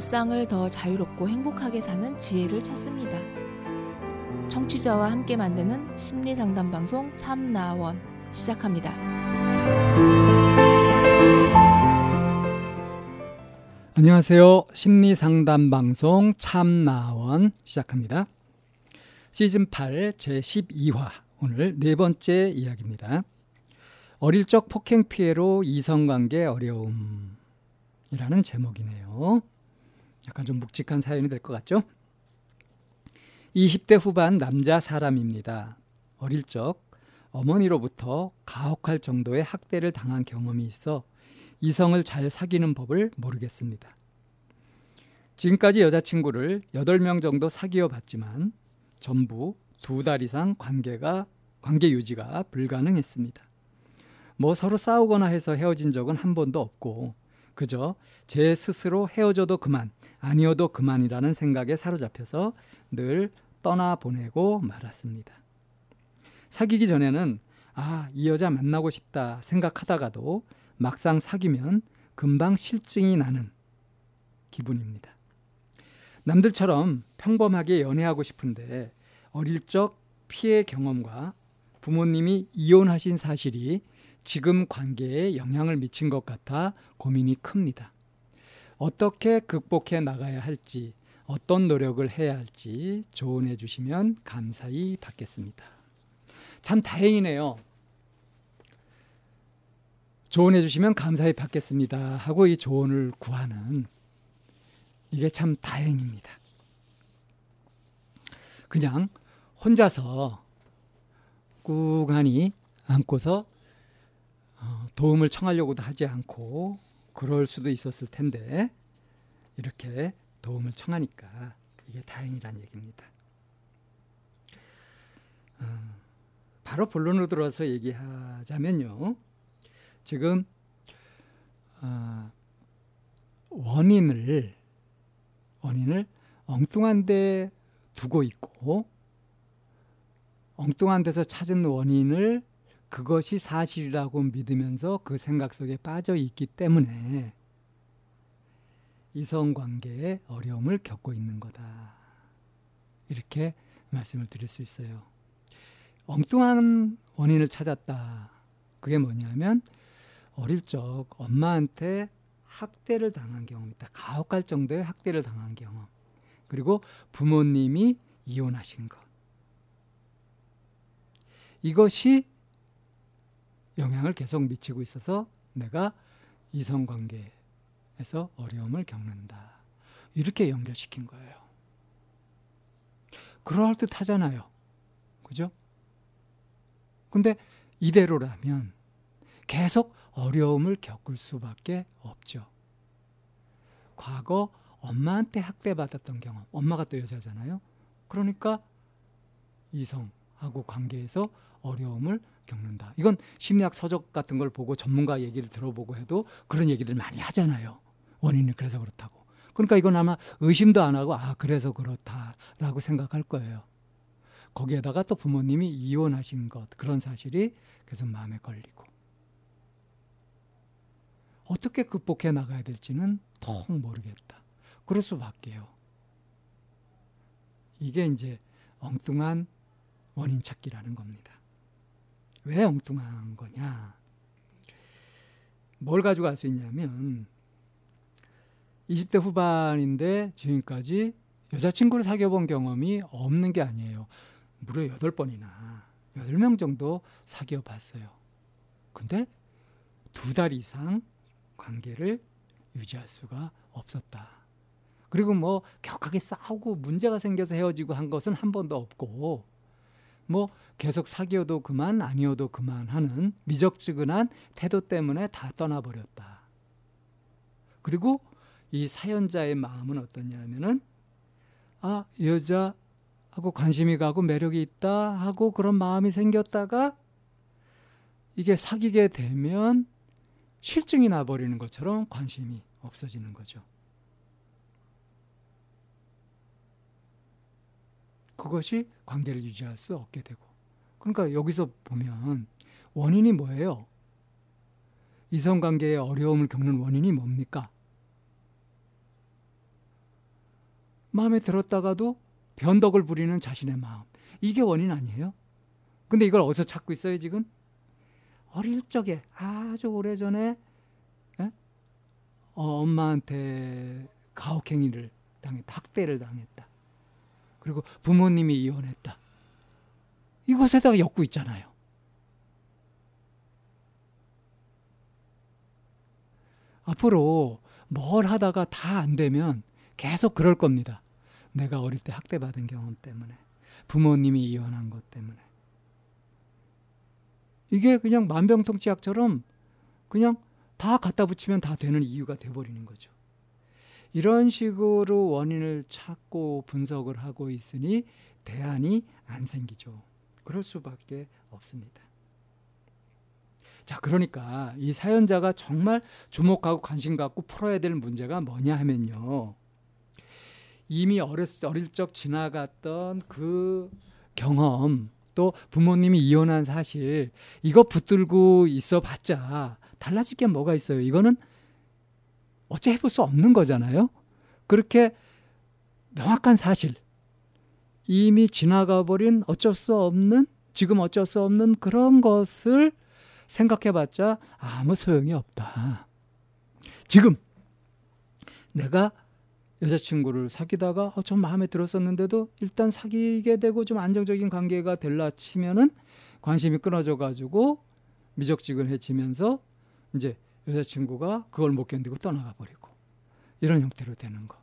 일상을 더 자유롭고 행복하게 사는 지혜를 찾습니다. 청취자와 함께 만드는 심리 상담 방송 참나원 시작합니다. 안녕하세요. 심리 상담 방송 참나원 시작합니다. 시즌 8 제 12화 오늘 네 번째 이야기입니다. 어릴 적 폭행 피해로 이성관계 어려움이라는 제목이네요. 약간 좀 묵직한 사연이 될 것 같죠? 20대 후반 남자 사람입니다. 어릴 적 어머니로부터 가혹할 정도의 학대를 당한 경험이 있어 이성을 잘 사귀는 법을 모르겠습니다. 지금까지 여자친구를 8명 정도 사귀어 봤지만 전부 두 달 이상 관계가 관계 유지가 불가능했습니다. 뭐 서로 싸우거나 해서 헤어진 적은 한 번도 없고 그저 제 스스로 헤어져도 그만 아니어도 그만이라는 생각에 사로잡혀서 늘 떠나보내고 말았습니다. 사귀기 전에는 아, 이 여자 만나고 싶다 생각하다가도 막상 사귀면 금방 실증이 나는 기분입니다. 남들처럼 평범하게 연애하고 싶은데 어릴 적 피해 경험과 부모님이 이혼하신 사실이 지금 관계에 영향을 미친 것 같아 고민이 큽니다. 어떻게 극복해 나가야 할지, 어떤 노력을 해야 할지 조언해 주시면 감사히 받겠습니다. 참 다행이네요. 조언해 주시면 감사히 받겠습니다. 하고 이 조언을 구하는 이게 참 다행입니다. 그냥 혼자서 꾹하니 안고서 어, 도움을 청하려고도 하지 않고 그럴 수도 있었을 텐데 이렇게 도움을 청하니까 이게 다행이란 얘기입니다. 어, 바로 본론으로 들어와서 얘기하자면요. 지금 어, 원인을 원인을 엉뚱한 데 두고 있고 엉뚱한 데서 찾은 원인을 그것이 사실이라고 믿으면서 그 생각 속에 빠져 있기 때문에 이성 관계에 어려움을 겪고 있는 거다. 이렇게 말씀을 드릴 수 있어요. 엉뚱한 원인을 찾았다. 그게 뭐냐면 어릴 적 엄마한테 학대를 당한 경험 있다. 가혹할 정도의 학대를 당한 경험. 그리고 부모님이 이혼하신 것. 이것이 영향을 계속 미치고 있어서 내가 이성 관계에서 어려움을 겪는다. 이렇게 연결시킨 거예요. 그럴 듯 하잖아요. 그죠? 근데 이대로라면 계속 어려움을 겪을 수밖에 없죠. 과거 엄마한테 학대받았던 경험, 엄마가 또 여자잖아요. 그러니까 이성하고 관계에서 어려움을 겪는다. 이건 심리학 서적 같은 걸 보고 전문가 얘기를 들어보고 해도 그런 얘기들 많이 하잖아요. 원인이 그래서 그렇다고. 그러니까 이건 아마 의심도 안 하고 아 그래서 그렇다라고 생각할 거예요. 거기에다가 또 부모님이 이혼하신 것 그런 사실이 계속 마음에 걸리고 어떻게 극복해 나가야 될지는 통 모르겠다. 그럴 수밖에요. 이게 이제 엉뚱한 원인 찾기라는 겁니다. 왜 엉뚱한 거냐? 뭘 가지고 갈수 있냐면 20대 후반인데 지금까지 여자친구를 사귀어 본 경험이 없는 게 아니에요. 무려 8번이나 8명 정도 사귀어 봤어요. 근데 두 달 이상 관계를 유지할 수가 없었다. 그리고 뭐 격하게 싸우고 문제가 생겨서 헤어지고 한 것은 한 번도 없고 뭐 계속 사귀어도 그만 아니어도 그만 하는 미적지근한 태도 때문에 다 떠나버렸다. 그리고 이 사연자의 마음은 어떠냐면은 아 여자하고 관심이 가고 매력이 있다 하고 그런 마음이 생겼다가 이게 사귀게 되면 실증이 나버리는 것처럼 관심이 없어지는 거죠. 그것이 관계를 유지할 수 없게 되고. 그러니까 여기서 보면 원인이 뭐예요? 이성관계의 어려움을 겪는 원인이 뭡니까? 마음에 들었다가도 변덕을 부리는 자신의 마음. 이게 원인 아니에요? 근데 이걸 어디서 찾고 있어요, 지금? 어릴 적에 아주 오래 전에 예? 어, 엄마한테 가혹행위를 당했다. 학대를 당했다. 그리고 부모님이 이혼했다. 이것에다가 엮고 있잖아요. 앞으로 뭘 하다가 다 안 되면 계속 그럴 겁니다. 내가 어릴 때 학대받은 경험 때문에, 부모님이 이혼한 것 때문에. 이게 그냥 만병통치약처럼 그냥 다 갖다 붙이면 다 되는 이유가 돼버리는 거죠. 이런 식으로 원인을 찾고 분석을 하고 있으니 대안이 안 생기죠. 그럴 수밖에 없습니다. 자, 그러니까 이 사연자가 정말 주목하고 관심 갖고 풀어야 될 문제가 뭐냐 하면요. 이미 어렸을 어릴 적 지나갔던 그 경험 또 부모님이 이혼한 사실 이거 붙들고 있어 봤자 달라질 게 뭐가 있어요. 이거는 어째 해볼 수 없는 거잖아요. 그렇게 명확한 사실 이미 지나가 버린 어쩔 수 없는 지금 어쩔 수 없는 그런 것을 생각해 봤자 아무 소용이 없다. 지금 내가 여자친구를 사귀다가 어, 좀 마음에 들었었는데도 일단 사귀게 되고 좀 안정적인 관계가 될라 치면은 관심이 끊어져 가지고 미적지근해지면서 이제 여자친구가 그걸 못 견디고 떠나가 버리고 이런 형태로 되는 거.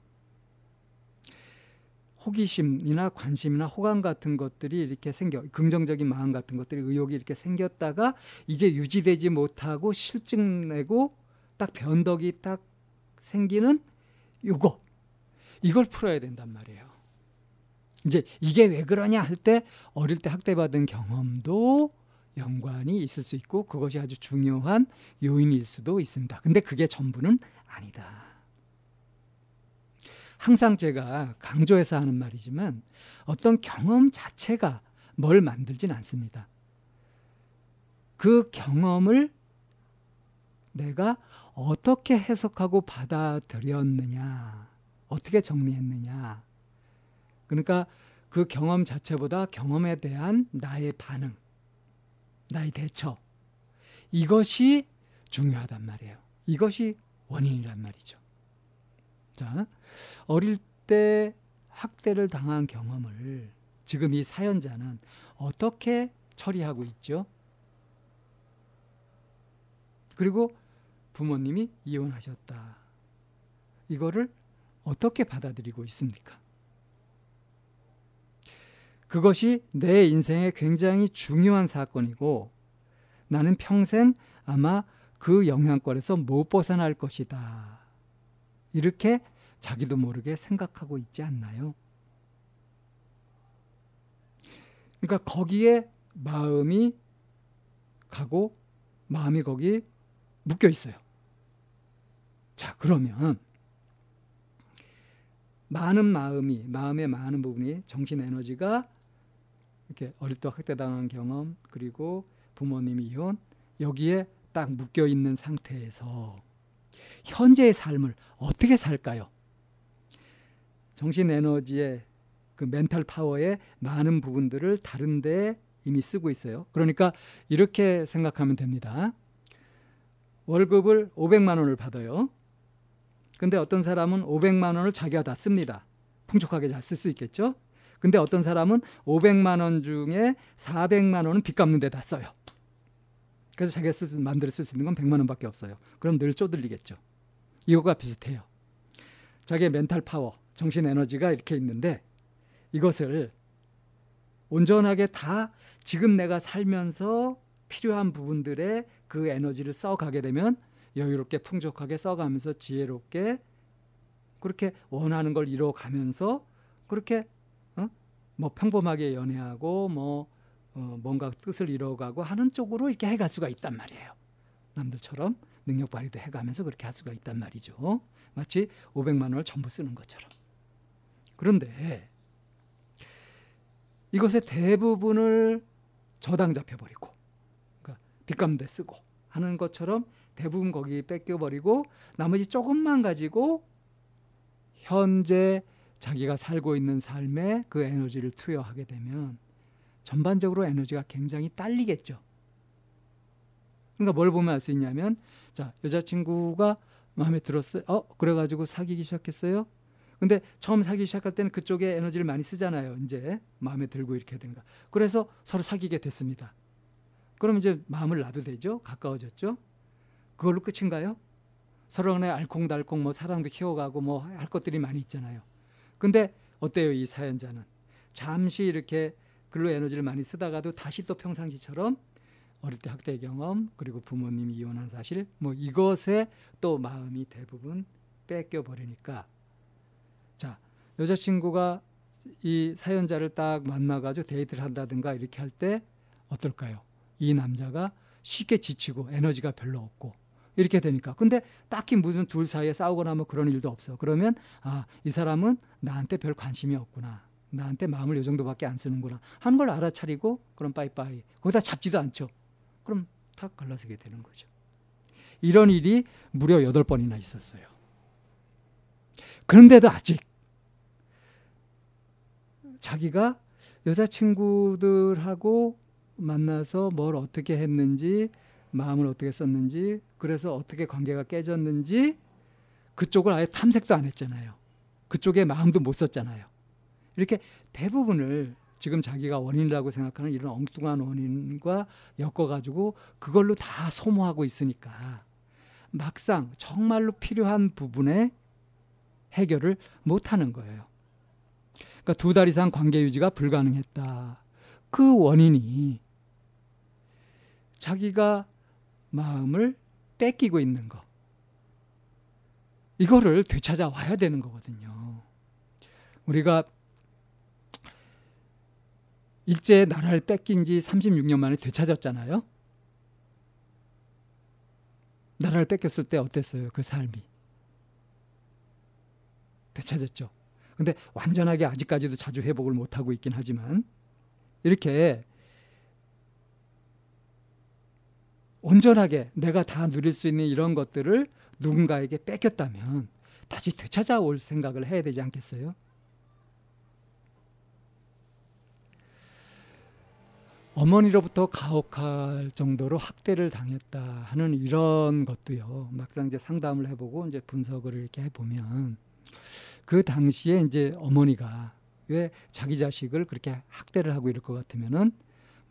호기심이나 관심이나 호감 같은 것들이 이렇게 생겨 긍정적인 마음 같은 것들이 의욕이 이렇게 생겼다가 이게 유지되지 못하고 실증 내고 딱 변덕이 딱 생기는 요거 이걸 풀어야 된단 말이에요. 이제 이게 왜 그러냐 할 때 어릴 때 학대받은 경험도 연관이 있을 수 있고 그것이 아주 중요한 요인일 수도 있습니다. 근데 그게 전부는 아니다. 항상 제가 강조해서 하는 말이지만 어떤 경험 자체가 뭘 만들진 않습니다. 그 경험을 내가 어떻게 해석하고 받아들였느냐, 어떻게 정리했느냐. 그러니까 그 경험 자체보다 경험에 대한 나의 반응, 나의 대처, 이것이 중요하단 말이에요. 이것이 원인이란 말이죠. 자, 어릴 때 학대를 당한 경험을 지금 이 사연자는 어떻게 처리하고 있죠? 그리고 부모님이 이혼하셨다. 이거를 어떻게 받아들이고 있습니까? 그것이 내 인생에 굉장히 중요한 사건이고 나는 평생 아마 그 영향권에서 못 벗어날 것이다. 이렇게 자기도 모르게 생각하고 있지 않나요? 그러니까 거기에 마음이 가고 마음이 거기 묶여 있어요. 자, 그러면 많은 마음이 마음의 많은 부분이 정신 에너지가 이렇게 어릴 때 학대당한 경험 그리고 부모님이 이혼 여기에 딱 묶여 있는 상태에서 현재의 삶을 어떻게 살까요? 정신 에너지의 그 멘탈 파워의 많은 부분들을 다른데 이미 쓰고 있어요. 그러니까 이렇게 생각하면 됩니다. 월급을 500만 원을 받아요. 근데 어떤 사람은 500만 원을 자기가 다 씁니다. 풍족하게 잘 쓸 수 있겠죠? 근데 어떤 사람은 500만 원 중에 400만 원은 빚 갚는 데다 써요. 그래서 자기가 쓸, 쓸 수 있는 건 100만 원밖에 없어요. 그럼 늘 쪼들리겠죠. 이거가 비슷해요. 자기의 mental power, 정신 에너지가 이렇게 있는데 이것을 온전하게 다 지금 내가 살면서 필요한 부분들에 그 에너지를 써가게 되면 여유롭게 풍족하게 써가면서 지혜롭게 그렇게 원하는 걸 이뤄가면서 그렇게 어? 뭐 평범하게 연애하고 뭐 어, 뭔가 뜻을 이뤄가고 하는 쪽으로 이렇게 해갈 수가 있단 말이에요. 남들처럼 능력 발휘도 해가면서 그렇게 할 수가 있단 말이죠. 마치 500만 원을 전부 쓰는 것처럼. 그런데 이것의 대부분을 저당 잡혀버리고 그러니까 빚감대 쓰고 하는 것처럼 대부분 거기 뺏겨버리고 나머지 조금만 가지고 현재 자기가 살고 있는 삶에 그 에너지를 투여하게 되면 전반적으로 에너지가 굉장히 딸리겠죠. 그러니까 뭘 보면 알 수 있냐면 자 여자친구가 마음에 들었어요. 어 그래가지고 사귀기 시작했어요. 근데 처음 사귀기 시작할 때는 그쪽에 에너지를 많이 쓰잖아요. 이제 마음에 들고 이렇게 된가. 그래서 서로 사귀게 됐습니다. 그럼 이제 마음을 놔도 되죠. 가까워졌죠. 그걸로 끝인가요? 서로 간에 알콩달콩 뭐 사랑도 키워가고 뭐 할 것들이 많이 있잖아요. 근데 어때요 이 사연자는? 잠시 이렇게 글로 에너지를 많이 쓰다가도 다시 또 평상시처럼 어릴 때 학대 경험 그리고 부모님이 이혼한 사실 뭐 이것에 또 마음이 대부분 뺏겨 버리니까. 자 여자친구가 이 사연자를 딱 만나가지고 데이트를 한다든가 이렇게 할 때 어떨까요? 이 남자가 쉽게 지치고 에너지가 별로 없고 이렇게 되니까. 근데 딱히 무슨 둘 사이에 싸우거나 뭐 그런 일도 없어. 그러면 아, 이 사람은 나한테 별 관심이 없구나. 나한테 마음을 요 정도밖에 안 쓰는구나. 하는 걸 알아차리고 그럼 빠이빠이. 거기다 잡지도 않죠. 그럼 탁 갈라서게 되는 거죠. 이런 일이 무려 여덟 번이나 있었어요. 그런데도 아직 자기가 여자친구들하고 만나서 뭘 어떻게 했는지 마음을 어떻게 썼는지 그래서 어떻게 관계가 깨졌는지 그쪽을 아예 탐색도 안 했잖아요. 그쪽에 마음도 못 썼잖아요. 이렇게 대부분을 지금 자기가 원인이라고 생각하는 이런 엉뚱한 원인과 엮어가지고 그걸로 다 소모하고 있으니까 막상 정말로 필요한 부분에 해결을 못 하는 거예요. 그러니까 두 달 이상 관계 유지가 불가능했다. 그 원인이 자기가 마음을 뺏기고 있는 거. 이거를 되찾아 와야 되는 거거든요. 우리가 일제 나라를 뺏긴 지 36년 만에 되찾았잖아요. 나라를 뺏겼을 때 어땠어요? 그 삶이. 되찾았죠. 근데 완전하게 아직까지도 자주 회복을 못하고 있긴 하지만 이렇게 온전하게 내가 다 누릴 수 있는 이런 것들을 누군가에게 뺏겼다면 다시 되찾아올 생각을 해야 되지 않겠어요? 어머니로부터 가혹할 정도로 학대를 당했다 하는 이런 것도요. 막상 이제 상담을 해보고 이제 분석을 이렇게 해보면 그 당시에 이제 어머니가 왜 자기 자식을 그렇게 학대를 하고 이럴 것 같으면은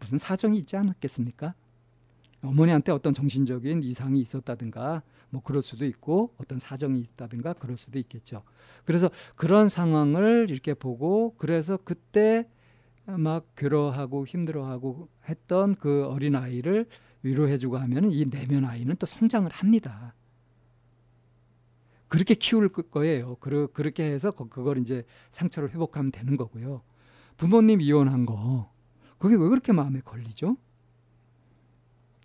무슨 사정이 있지 않았겠습니까? 어머니한테 어떤 정신적인 이상이 있었다든가 뭐 그럴 수도 있고 어떤 사정이 있다든가 그럴 수도 있겠죠. 그래서 그런 상황을 이렇게 보고 그래서 그때 막 괴로워하고 힘들어하고 했던 그 어린 아이를 위로해주고 하면은 이 내면 아이는 또 성장을 합니다. 그렇게 키울 거예요. 그렇게 해서 그걸 이제 상처를 회복하면 되는 거고요. 부모님 이혼한 거 그게 왜 그렇게 마음에 걸리죠?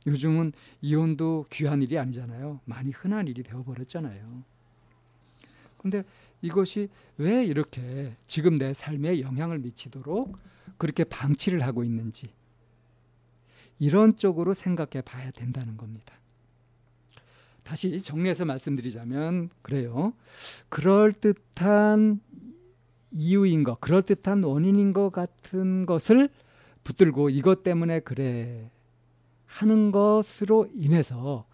요즘은 이혼도 귀한 일이 아니잖아요. 많이 흔한 일이 되어버렸잖아요. 근데 이것이 왜 이렇게 지금 내 삶에 영향을 미치도록 그렇게 방치를 하고 있는지 이런 쪽으로 생각해 봐야 된다는 겁니다. 다시 정리해서 말씀드리자면 그래요. 그럴듯한 이유인 것, 그럴듯한 원인인 것 같은 것을 붙들고 이것 때문에 그래 하는 것으로 인해서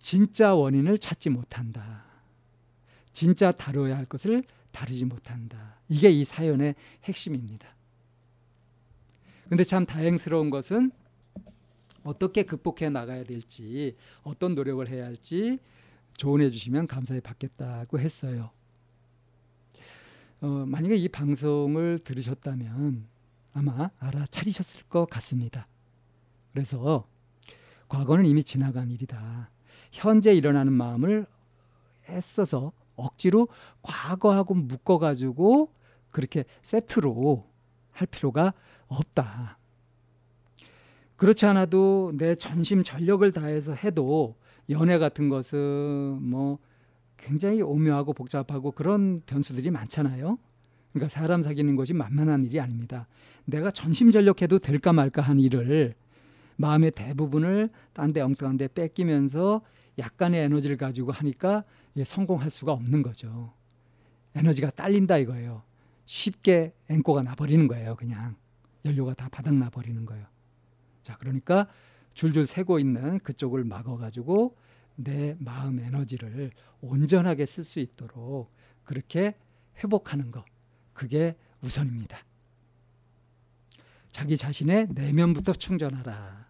진짜 원인을 찾지 못한다. 진짜 다뤄야 할 것을 다루지 못한다. 이게 이 사연의 핵심입니다. 근데 참 다행스러운 것은 어떻게 극복해 나가야 될지, 어떤 노력을 해야 할지 조언해 주시면 감사히 받겠다고 했어요. 어, 만약에 이 방송을 들으셨다면 아마 알아차리셨을 것 같습니다. 그래서 과거는 이미 지나간 일이다. 현재 일어나는 마음을 애써서 억지로 과거하고 묶어가지고 그렇게 세트로 할 필요가 없다. 그렇지 않아도 내 전심 전력을 다해서 해도 연애 같은 것은 뭐 굉장히 오묘하고 복잡하고 그런 변수들이 많잖아요. 그러니까 사람 사귀는 것이 만만한 일이 아닙니다. 내가 전심전력해도 될까 말까 한 일을 마음의 대부분을 딴 데 엉뚱한 데 뺏기면서 약간의 에너지를 가지고 하니까 성공할 수가 없는 거죠. 에너지가 딸린다 이거예요. 쉽게 앵꼬가 나버리는 거예요. 그냥 연료가 다 바닥 나 버리는 거예요. 자, 그러니까 줄줄 새고 있는 그쪽을 막아가지고 내 마음 에너지를 온전하게 쓸 수 있도록 그렇게 회복하는 것. 그게 우선입니다. 자기 자신의 내면부터 충전하라.